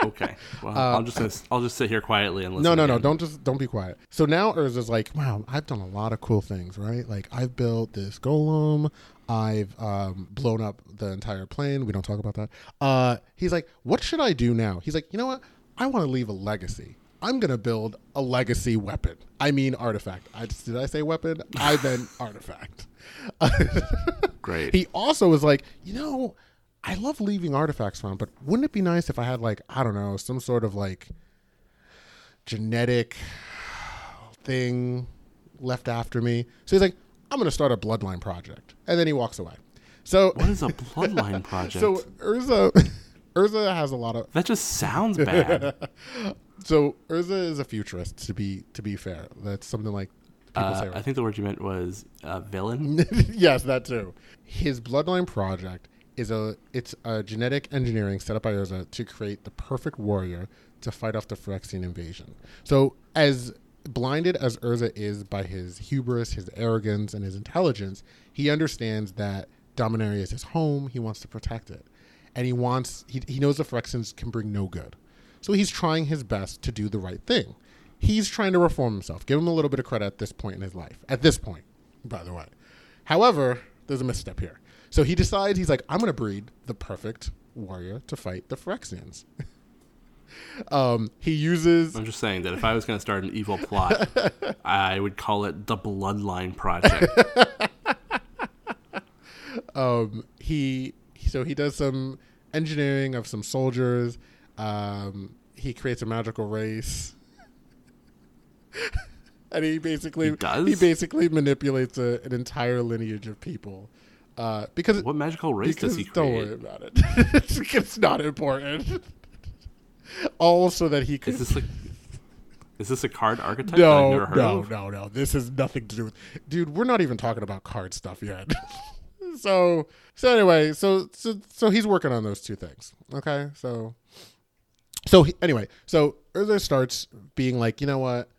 B: Okay. Well, I'll just I'll just sit here quietly and listen.
A: Uh, No, no, no. Don't just don't be quiet. So now Urza's like, wow, I've done a lot of cool things, right? Like I've built this golem. I've um, blown up the entire plane. We don't talk about that. Uh, he's like, what should I do now? He's like, you know what? I want to leave a legacy. I'm gonna build a legacy weapon. I mean artifact. I did I say weapon? I *laughs* meant artifact. *laughs*
B: Great.
A: He also was like, you know, I love leaving artifacts around, but wouldn't it be nice if I had like, I don't know, some sort of like genetic thing left after me? So he's like, I'm gonna start a bloodline project, and then he walks away. So,
B: what is a *laughs* bloodline project?
A: so Urza, Urza has a lot of.
B: that just sounds bad. *laughs*
A: So Urza is a futurist. To be to be fair, that's something like people
B: Uh,
A: say.
B: I think the word you meant was uh, villain. *laughs*
A: yes, that too. His bloodline project is a it's a genetic engineering set up by Urza to create the perfect warrior to fight off the Phyrexian invasion. So as blinded as Urza is by his hubris, his arrogance, and his intelligence, he understands that Dominaria is his home. He wants to protect it. And he wants he, he knows the Phyrexians can bring no good. So he's trying his best to do the right thing. He's trying to reform himself. Give him a little bit of credit at this point in his life. At this point, by the way. However, there's a misstep here. So he decides he's like, I'm going to breed the perfect warrior to fight the Phyrexians. *laughs* um, he uses
B: I'm just saying that if I was going to start an evil plot, *laughs* I would call it the Bloodline Project. *laughs*
A: um, he so he does some engineering of some soldiers. Um, he creates a magical race, *laughs* and he basically
B: He does?
A: he basically manipulates a, an entire lineage of people. Uh, because
B: What magical race
A: because
B: does he create?
A: don't worry about it. *laughs* it's, not important. All so that he could
B: Is this like is this a card archetype
A: no,
B: never heard
A: no,
B: of?
A: no, no. This has nothing to do with, dude. We're not even talking about card stuff yet. *laughs* so, so anyway, so so so he's working on those two things. Okay, so so he, anyway, so Urza starts being like, you know what?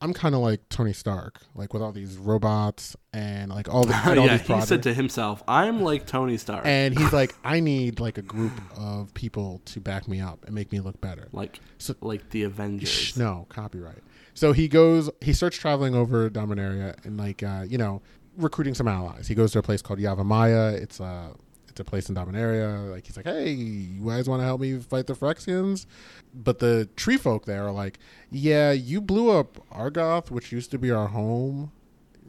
A: I'm kind of like Tony Stark, like with all these robots and like all the *laughs* and all
B: yeah,
A: these
B: he said to himself, "I'm like Tony Stark."
A: and he's *laughs* like, I need like a group of people to back me up and make me look better.
B: like
A: So-
B: like the Avengers.
A: Shh, no copyright. So he goes. He starts traveling over Dominaria and like uh, you know recruiting some allies. He goes to a place called Yavimaya. It's a it's a place in Dominaria. Like he's like, hey, you guys want to help me fight the Phyrexians? But the tree folk there are like, yeah, you blew up Argoth, which used to be our home.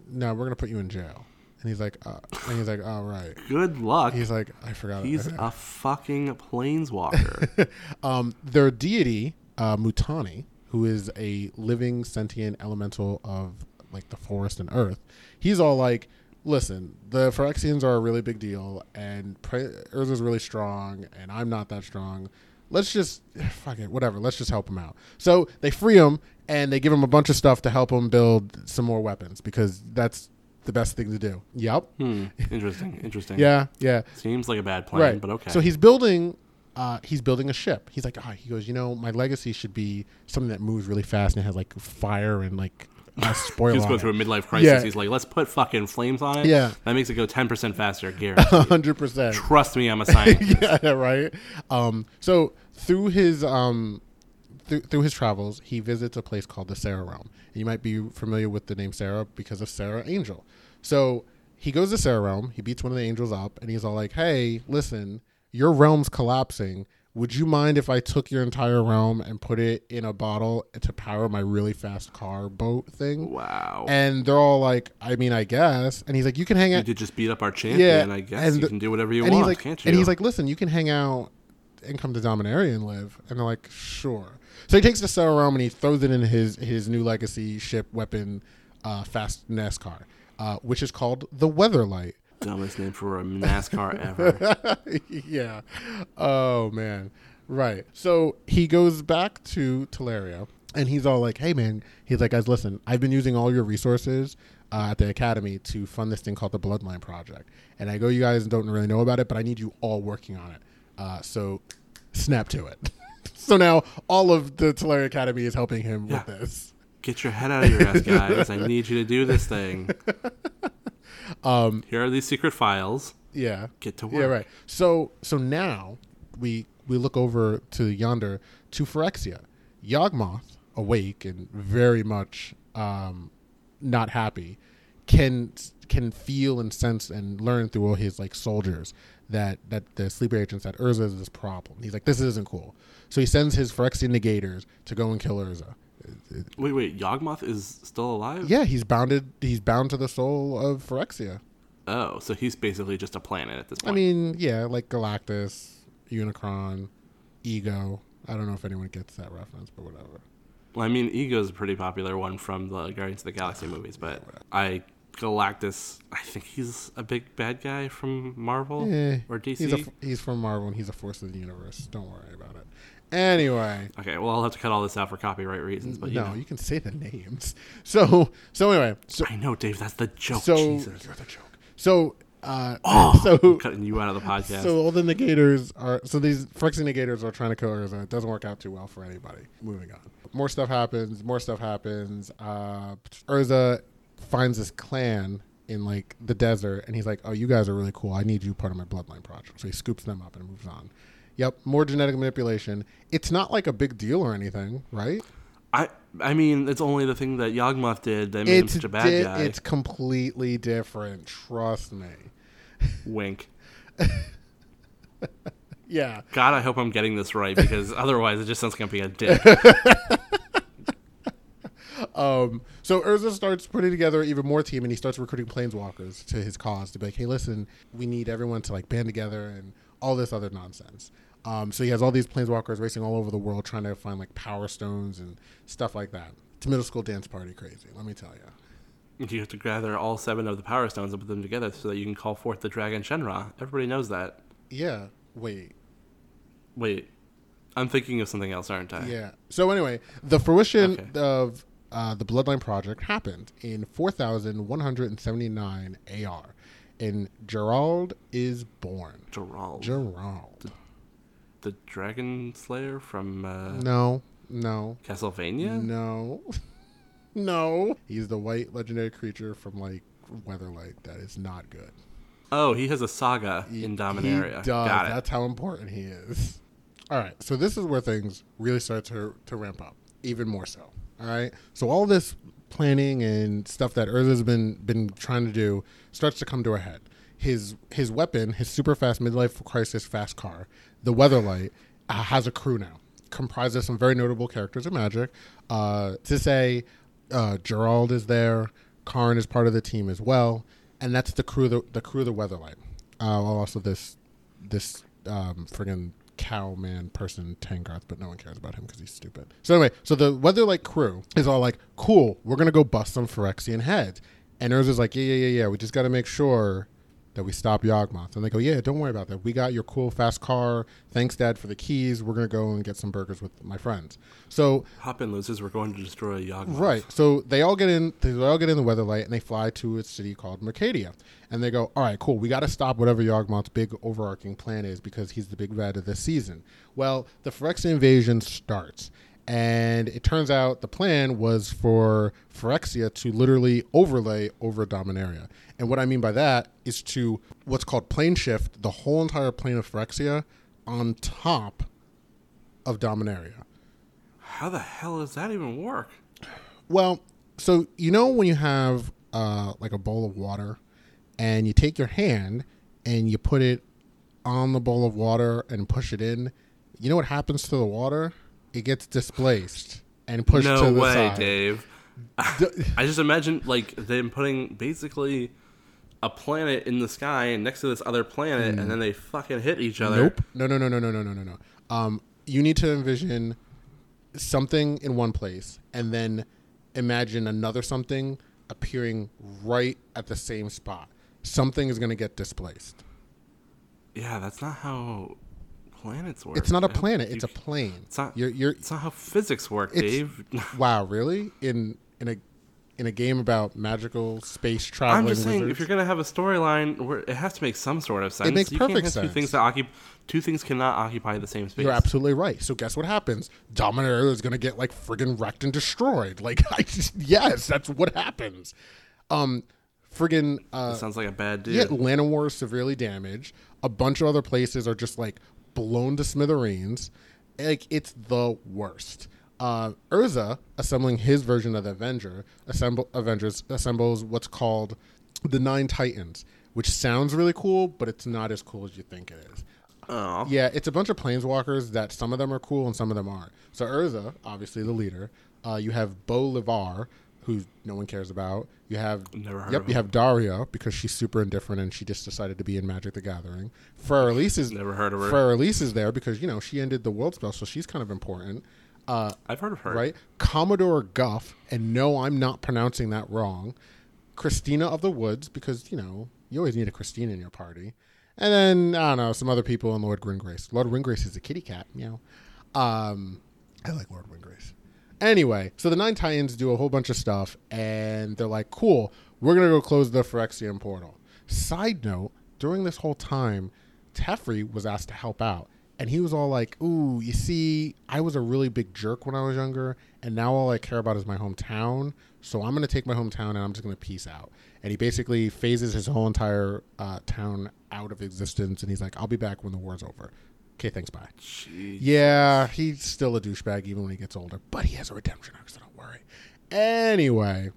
A: Now we're gonna put you in jail. And he's like, uh, and he's like, oh right.
B: Good luck.
A: He's like, I forgot.
B: He's *laughs* a fucking planeswalker. *laughs*
A: um, their deity, uh, Multani, who is a living sentient elemental of like the forest and earth, he's all like, "Listen, the Phyrexians are a really big deal, and Pre- Urza's really strong, and I'm not that strong. Let's just *sighs* fuck it, whatever. Let's just help him out." So they free him, and they give him a bunch of stuff to help him build some more weapons because that's the best thing to do. Yep.
B: hmm. Interesting. *laughs* Interesting.
A: Yeah. Yeah.
B: Seems like a bad plan,
A: right.
B: but okay.
A: So he's building. Uh, he's building a ship. He's like, ah, he goes, you know, my legacy should be something that moves really fast and has like fire and like a *laughs* spoiler.
B: He's going through a midlife crisis.
A: Yeah.
B: He's like, let's put fucking flames on it.
A: Yeah.
B: That makes it go 10% faster, *laughs* guaranteed.
A: hundred percent.
B: Trust me, I'm a *laughs* scientist.
A: yeah, right. Um, so through his um, through, through his travels, he visits a place called the Serra Realm. You might be familiar with the name Serra because of Serra Angel. So he goes to Serra Realm. He beats one of the angels up, and he's all like, "Hey, listen, your realm's collapsing." Would you mind if I took your entire realm and put it in a bottle to power my really fast car boat thing?
B: Wow.
A: And they're all like, I mean, I guess. And he's like, you can hang out.
B: you did just beat up our champion.
A: Yeah,
B: I guess
A: and
B: you
A: the-
B: can do whatever you want,
A: he's like,
B: can't you?
A: and he's like, listen, you can hang out and come to Dominaria and live. And they're like, sure. So he takes the Serra realm and he throws it in his his new legacy ship weapon, uh, fast NASCAR, uh, which is called the Weatherlight.
B: Dumbest name for a NASCAR ever. *laughs*
A: yeah. Oh man. Right. So he goes back to Tolaria and he's all like, "Hey man," he's like, "Guys, listen, I've been using all your resources uh, at the academy to fund this thing called the Bloodline Project, and I go, you guys don't really know about it, but I need you all working on it. Uh, so snap to it." *laughs* so now all of the Tolaria Academy is helping him
B: Yeah.
A: with this.
B: Get your head out of your ass, guys. I need you to do this thing. *laughs*
A: Um,
B: Here are these secret files.
A: yeah.
B: Get to work.
A: Yeah, right. So so now we we look over to yonder to Phyrexia. Yawgmoth, awake and very much um, not happy, can can feel and sense and learn through all his like soldiers that that the sleeper agents that Urza is this problem. He's like, this isn't cool. So he sends his Phyrexian negators to go and kill Urza.
B: Wait, wait. Yawgmoth is still alive?
A: Yeah, he's bounded. He's bound to the soul of Phyrexia.
B: Oh, so he's basically just a planet at this point.
A: I mean, yeah, like Galactus, Unicron, Ego. I don't know if anyone gets that reference, but whatever.
B: well, I mean, Ego's a pretty popular one from the Guardians of the Galaxy *sighs* movies, but I Galactus. I think he's a big bad guy from Marvel
A: Eh,
B: or DC.
A: He's a, he's from Marvel and he's a force of the universe. Don't worry about it. Anyway,
B: okay, well, I'll have to cut all this out for copyright reasons, but you
A: no,
B: know.
A: you can say the names. *laughs* So so anyway, so
B: I know, Dave. That's the joke.
A: so
B: Jesus.
A: you're the joke. So uh, *laughs*
B: I'm
A: so
B: cutting you out of the podcast.
A: so all the negators are so these Phyrexian negators are trying to kill Urza. It doesn't work out too well for anybody. Moving on. More stuff happens. More stuff happens. Uh, Urza finds this clan in like the desert, and he's like, "Oh, you guys are really cool. I need you part of my bloodline project." So he scoops them up and moves on. Yep, more genetic manipulation. It's not like a big deal or anything, right?
B: I I mean, it's only the thing that Yawgmoth did that made him such a bad
A: di-
B: guy.
A: it's completely different. Trust me. *laughs*
B: Wink.
A: Yeah.
B: God, I hope I'm getting this right *laughs* because otherwise it just sounds like I'm being a dick. *laughs*
A: um, so Urza starts putting together even more team, and he starts recruiting planeswalkers to his cause to be like, "Hey, listen, we need everyone to like band together and all this other nonsense." Um, so he has all these planeswalkers racing all over the world trying to find like power stones and stuff like that. It's a middle school dance party crazy, let me tell you.
B: You have to gather all seven of the power stones and put them together so that you can call forth the dragon Shenra. Everybody knows that.
A: Yeah. Wait.
B: Wait, I'm thinking of something else, aren't I?
A: Yeah. So anyway, the fruition
B: Okay.
A: of uh, the Bloodline Project happened in 4,179 AR, and Gerald is born.
B: Gerald,
A: Gerald.
B: the dragon slayer from uh,
A: No. No.
B: Castlevania.
A: No. *laughs* no. He's the white legendary creature from like Weatherlight. That is not good.
B: Oh, he has a saga in
A: He
B: Dominaria.
A: does.
B: Got it.
A: That's how important he is. All right. So this is where things really start to to ramp up, even more so. All right. So all this planning and stuff that Urza's been been trying to do starts to come to a head. His his weapon, his super fast midlife crisis fast car, the Weatherlight, uh, has a crew now, comprised of some very notable characters of Magic. Uh, to say, uh, Gerald is there. Karn is part of the team as well, and that's the crew. The, the crew of the Weatherlight. Uh, also this this um, friggin' cow man person Tahngarth, but no one cares about him because he's stupid. So anyway, so the Weatherlight crew is all like, "Cool, we're gonna go bust some Phyrexian heads," and Urza's like, "Yeah, yeah, yeah, yeah. We just got to make sure." That we stop Yawgmoth. And they go, Yeah, don't worry about that. We got your cool fast car. Thanks, Dad, for the keys. We're going to go and get some burgers with my friends. So
B: Hop in, losers. We're going to destroy Yawgmoth.
A: Right. So they all get in. They all get in the Weatherlight, and they fly to a city called Mercadia. And they go, "All right, cool. We got to stop whatever Yawgmoth's big overarching plan is because he's the big bad of this season." Well, the Phyrexian invasion starts, and it turns out the plan was for Phyrexia to literally overlay over Dominaria. And what I mean by that is to what's called plane shift the whole entire plane of Phyrexia on top of Dominaria.
B: How the hell does that even work?
A: Well, so you know when you have uh, like a bowl of water, and you take your hand and you put it on the bowl of water and push it in. You know what happens to the water? It gets displaced and pushed
B: no
A: to the
B: way,
A: side.
B: Dave. *laughs* I just imagine like them putting basically a planet in the sky next to this other planet, and then they fucking hit each other.
A: Hmm. Nope. No, no, no, no, no, no, no, no, no. Um, you need to envision something in one place and then imagine another something appearing right at the same spot. Something is going to get displaced.
B: Yeah, that's not how planets work.
A: It's not a
B: man.
A: planet.
B: You
A: It's a plane.
B: It's not.
A: You're, you're
B: It's not how physics work, Dave. *laughs*
A: wow, really? In in a in a game about magical space traveling
B: I'm just saying,
A: wizards?
B: if you're gonna have a storyline, where it has to make some sort of sense.
A: It makes
B: you
A: perfect sense.
B: Two things that occupy two things cannot occupy the same space.
A: You're absolutely right. So guess what happens? Dominaria is going to get like friggin' wrecked and destroyed. *laughs* Like I just yes, that's what happens. Um, friggin' uh,
B: Sounds like a bad dude.
A: yeah, Llanowar is severely damaged. A bunch of other places are just like blown to smithereens. Like it's the worst. Uh, Urza, assembling his version of the Avenger, assemble Avengers assembles what's called the Nine Titans, which sounds really cool, but it's not as cool as you think it is.
B: Oh,
A: Yeah, it's a bunch of planeswalkers that some of them are cool and some of them aren't. So Urza, obviously the leader. Uh, you have Bo Levar, who no one cares about. You have
B: Never heard
A: yep. You have Daria because she's super indifferent and she just decided to be in Magic the Gathering. Freyalise is
B: Never heard of her.
A: Freyalise is there because you know she ended the world spell, so she's kind of important. Uh,
B: I've heard of her.
A: right? Commodore Guff, and no, I'm not pronouncing that wrong. Kristina of the Woods, because you know you always need a Kristina in your party, and then I don't know some other people and Lord Windgrace. Lord Windgrace is a kitty cat, meow. Um, I like Lord Windgrace. Anyway, so the Nine Titans do a whole bunch of stuff, and they're like, "Cool, we're gonna go close the Phyrexian portal." Side note: During this whole time, Teferi was asked to help out, and he was all like, "Ooh, you see, I was a really big jerk when I was younger, and now all I care about is my hometown. So I'm gonna take my hometown and I'm just gonna peace out." And he basically phases his whole entire uh, town out of existence, and he's like, "I'll be back when the war's over." Okay, thanks, bye.
B: Jeez.
A: Yeah, he's still a douchebag even when he gets older, but he has a redemption arc, so don't worry. Anyway,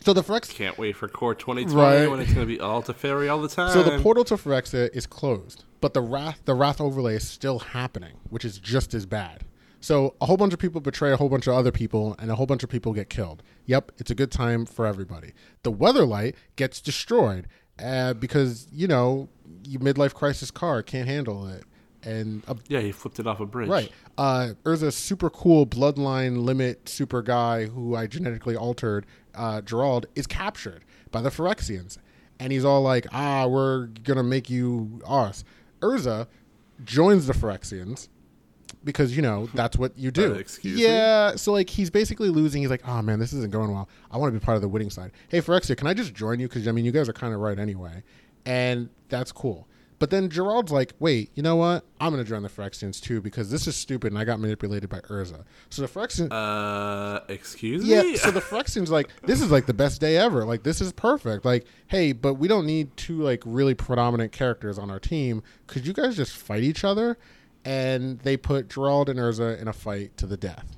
A: so the Phyrex,
B: Can't wait for Core 2020
A: Right.
B: when it's gonna be all Teferi all the time.
A: so the portal to Phyrexia is closed, but the wrath, the wrath overlay is still happening, which is just as bad. So a whole bunch of people betray a whole bunch of other people, and a whole bunch of people get killed. Yep, it's a good time for everybody. The Weatherlight gets destroyed uh, because you know your midlife crisis car can't handle it, and a
B: Yeah, he flipped it off a bridge.
A: Right. Uh, super cool bloodline limit super guy who I genetically altered, uh, Gerald, is captured by the Phyrexians. And he's all like, ah, we're going to make you ours." Urza joins the Phyrexians because, you know, that's what you do. *laughs*
B: Uh, excuse me?
A: yeah. So, like, he's basically losing. He's like, oh, man, this isn't going well. I want to be part of the winning side. Hey, Phyrexia, can I just join you? Because, I mean, you guys are kind of right anyway. And that's cool. But then Gerald's like, wait, you know what? I'm going to join the Phyrexians too because this is stupid and I got manipulated by Urza. So the Phyrexians.
B: Uh, excuse
A: yeah,
B: me.
A: so the *laughs* Phyrexians like this is like the best day ever. Like this is perfect. Like, hey, but we don't need two like really predominant characters on our team. Could you guys just fight each other? And they put Gerald and Urza in a fight to the death.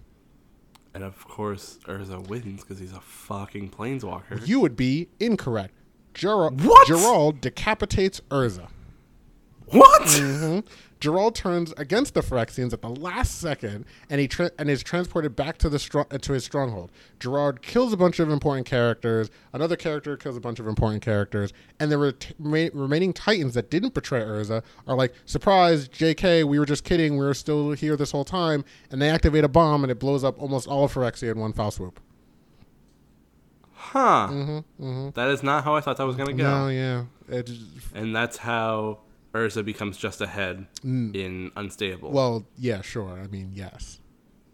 B: and of course, Urza wins because he's a fucking planeswalker.
A: You would be incorrect. Gerald,
B: What?
A: Gerald decapitates Urza.
B: What?
A: hmm Gerald turns against the Phyrexians at the last second, and he tra- and is transported back to the stro- uh, to his stronghold. Gerard kills a bunch of important characters. Another character kills a bunch of important characters, and the ret- ma- remaining Titans that didn't betray Urza are like, "Surprise, J.K. We were just kidding. We were still here this whole time." And they activate a bomb, and it blows up almost all of Phyrexia in one foul swoop.
B: Huh.
A: Mm-hmm,
B: That is not how I thought that was gonna go.
A: No, yeah, just,
B: And that's how Urza becomes just a ahead in Unstable.
A: Mm. well, yeah, sure. I mean, yes,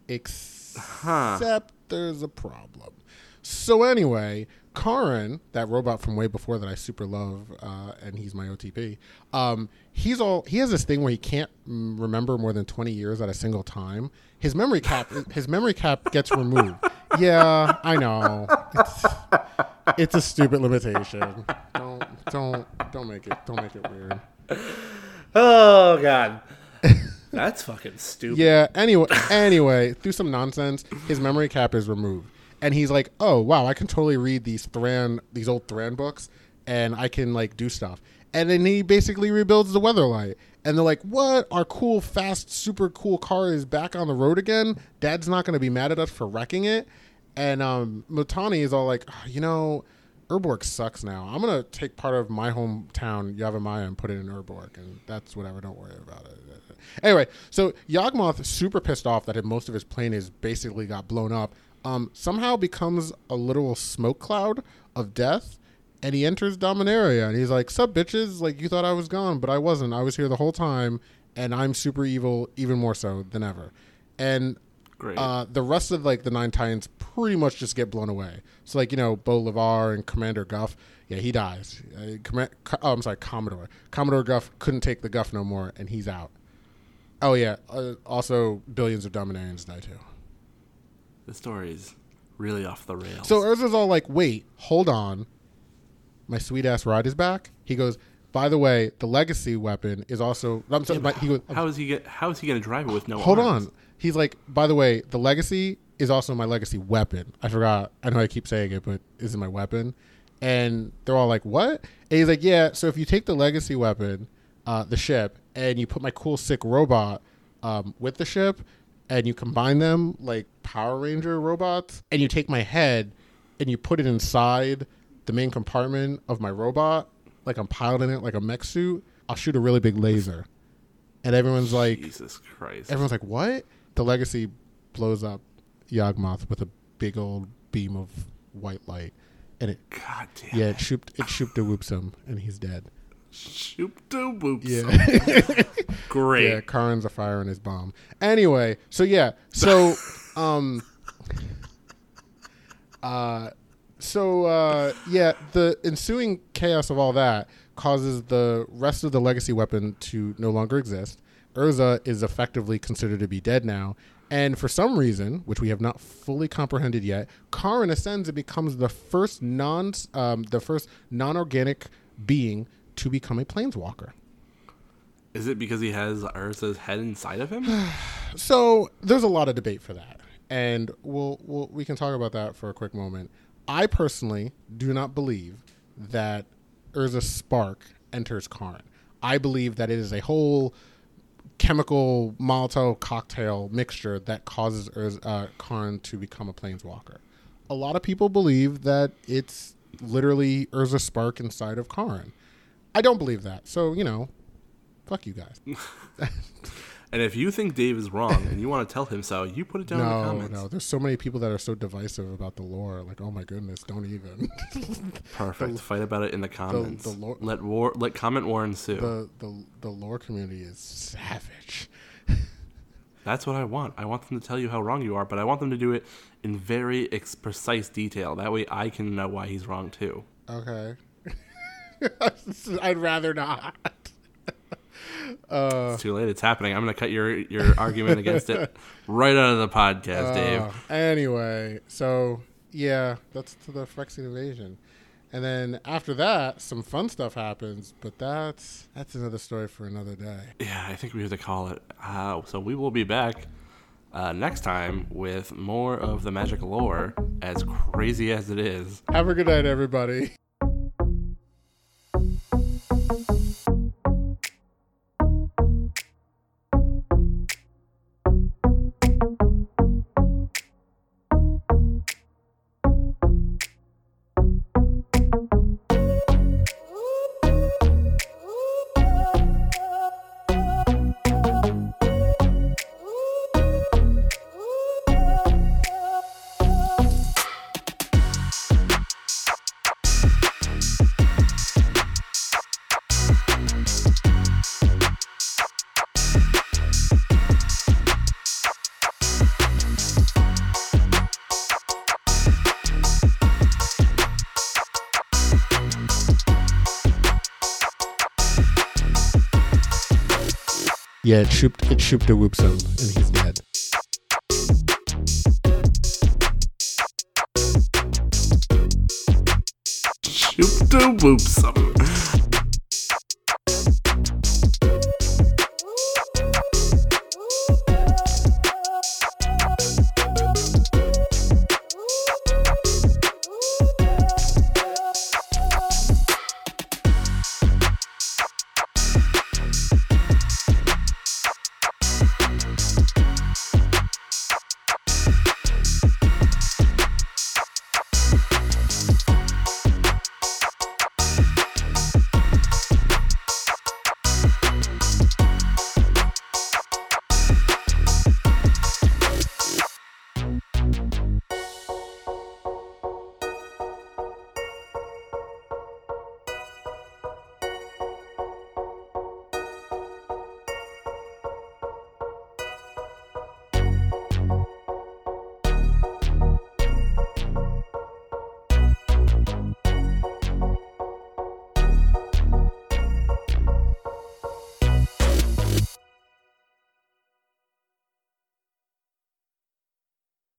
A: except
B: Huh.
A: there's a problem. So anyway, Karn, that robot from way before that I super love, uh, and he's my OTP. Um, he's all he has this thing where he can't mm, remember more than twenty years at a single time. His memory cap, *laughs* his memory cap gets removed. Yeah, I know. It's, it's a stupid limitation. Don't don't don't make it don't make it weird.
B: Oh god. *laughs* That's fucking stupid.
A: Yeah. Anyway, anyway, through some nonsense, his memory cap is removed, and he's like, "Oh wow, I can totally read these Thran, these old Thran books, and I can like do stuff." And then he basically rebuilds the Weatherlight, and they're like, "What? Our cool, fast, super cool car is back on the road again. Dad's not going to be mad at us for wrecking it." And um, Mutani is all like, "Ah, "You know." Urborg sucks now. I'm gonna take part of my hometown, Yavimaya, and put it in Urborg, and that's whatever. Don't worry about it. Anyway, so Yawgmoth, super pissed off that most of his plane is basically got blown up, um, somehow becomes a literal smoke cloud of death, and he enters Dominaria, and he's like, "Sup, bitches? Like you thought I was gone, but I wasn't. I was here the whole time, and I'm super evil, even more so than ever." And
B: Great.
A: uh, the rest of like the nine titans pretty much just get blown away. So like you know Bo Levar and Commander Guff, yeah, he dies. Uh, Comm- Co- oh, I'm sorry, Commodore. Commodore Guff couldn't take the Guff no more, and he's out. Oh yeah, uh, also billions of Dominarians die too.
B: the story's really off the rails.
A: So Urza's all like, "Wait, hold on, my sweet ass ride is back." He goes, "By the way, the legacy weapon is also." I'm sorry, but he goes,
B: how is he get? How is he gonna drive it with no?
A: Hold
B: arms?
A: on. He's like, by the way, the legacy is also my legacy weapon. I forgot. I know I keep saying it, but is my weapon. And they're all like, what? And he's like, yeah. So if you take the legacy weapon, uh, the ship, and you put my cool sick robot um, with the ship, and you combine them like Power Ranger robots, and you take my head and you put it inside the main compartment of my robot, like I'm piloting it like a mech suit, I'll shoot a really big laser. And everyone's like,
B: Jesus Christ.
A: Everyone's like, "What?" The legacy blows up Yawgmoth with a big old beam of white light, and it
B: God damn.
A: yeah it shoop it shoop de whoops him, and he's dead.
B: Shoop de whoops.
A: Yeah, *laughs*
B: Great.
A: yeah. Karn's a fire in his bomb. Anyway, so yeah, so *laughs* um, uh, so uh, yeah, the ensuing chaos of all that causes the rest of the legacy weapon to no longer exist. Urza is effectively considered to be dead now. And for some reason, which we have not fully comprehended yet, Karn ascends and becomes the first non um, the first non-organic being to become a planeswalker.
B: Is it because he has Urza's head inside of him? *sighs*
A: So there's a lot of debate for that, and we'll, we'll we can talk about that for a quick moment. I personally do not believe that Urza Spark enters Karn. I believe that it is a whole chemical Molotov cocktail mixture that causes uh, Karn to become a planeswalker. A lot of people believe that it's literally Urza Spark inside of Karn. I don't believe that. So, you know, fuck you guys. *laughs* *laughs*
B: And if you think Dave is wrong and you want to tell him so, you put it down in the
A: No,
B: comments.
A: no. There's so many people that are so divisive about the lore. Like, oh my goodness, don't even. *laughs*
B: Perfect. Fight about it in the comments.
A: the lore-
B: let war. Let comment war ensue.
A: the, the the lore community is savage. *laughs*
B: That's what I want. I want them to tell you how wrong you are, but I want them to do it in very ex- precise detail. That way, I can know why he's wrong too.
A: Okay. *laughs* I'd rather not. Uh,
B: It's too late. It's happening. I'm going to cut your your argument against it *laughs* right out of the podcast, Dave.
A: Uh, anyway, so yeah, that's to the Phyrexian invasion, and then after that, some fun stuff happens. But that's that's another story for another day.
B: Yeah, I think we have to call it. Uh, so we will be back uh, next time with more of the magic lore, as crazy as it is.
A: Have a good night, everybody. Yeah, it shooped it shooped a whoops him, and he's dead.
B: Shoop to whoop some.